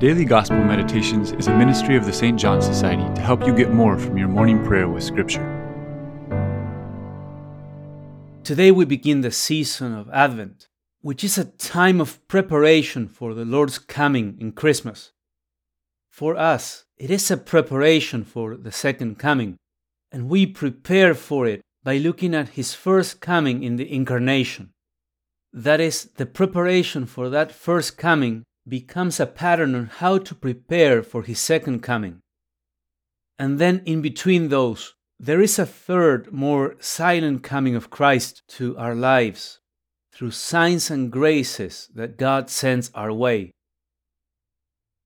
Daily Gospel Meditations is a ministry of the St. John Society to help you get more from your morning prayer with Scripture. Today we begin the season of Advent, which is a time of preparation for the Lord's coming in Christmas. For us, it is a preparation for the second coming, and we prepare for it by looking at His first coming in the Incarnation. That is, the preparation for that first coming becomes a pattern on how to prepare for His second coming. And then in between those, there is a third, more silent coming of Christ to our lives through signs and graces that God sends our way.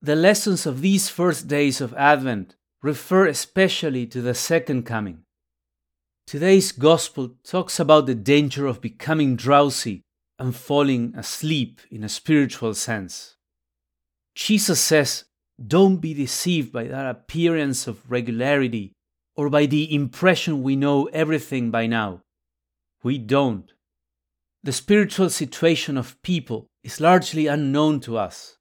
The lessons of these first days of Advent refer especially to the second coming. Today's Gospel talks about the danger of becoming drowsy and falling asleep in a spiritual sense. Jesus says, Don't be deceived by that appearance of regularity or by the impression we know everything by now. We don't. The spiritual situation of people is largely unknown to us.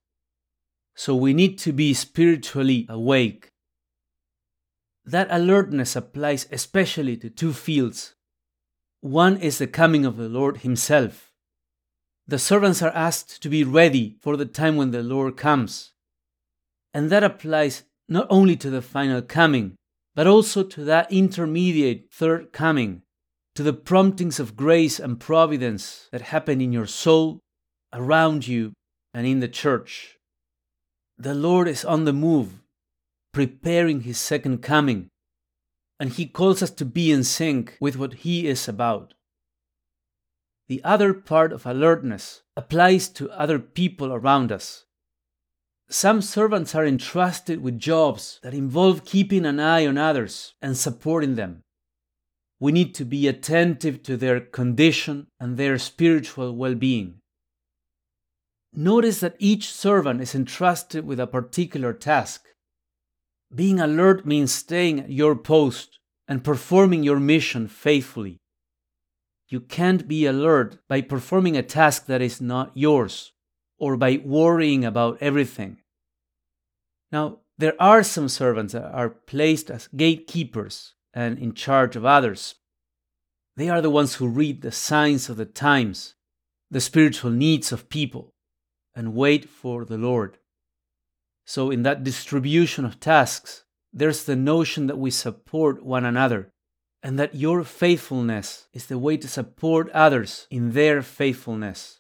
So we need to be spiritually awake. That alertness applies especially to two fields. One is the coming of the Lord Himself, the servants are asked to be ready for the time when the Lord comes. And that applies not only to the final coming, but also to that intermediate third coming, to the promptings of grace and providence that happen in your soul, around you, and in the church. The Lord is on the move, preparing his second coming, and he calls us to be in sync with what he is about. The other part of alertness applies to other people around us. Some servants are entrusted with jobs that involve keeping an eye on others and supporting them. We need to be attentive to their condition and their spiritual well being. Notice that each servant is entrusted with a particular task. Being alert means staying at your post and performing your mission faithfully. You can't be alert by performing a task that is not yours or by worrying about everything. Now, there are some servants that are placed as gatekeepers and in charge of others. They are the ones who read the signs of the times, the spiritual needs of people, and wait for the Lord. So, in that distribution of tasks, there's the notion that we support one another and that your faithfulness is the way to support others in their faithfulness.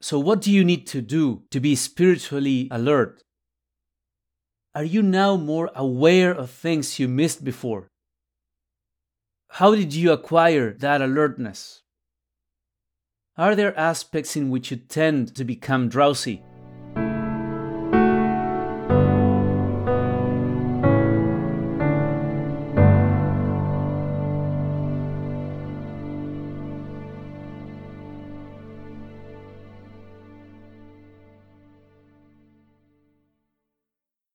So, what do you need to do to be spiritually alert? Are you now more aware of things you missed before? How did you acquire that alertness? Are there aspects in which you tend to become drowsy?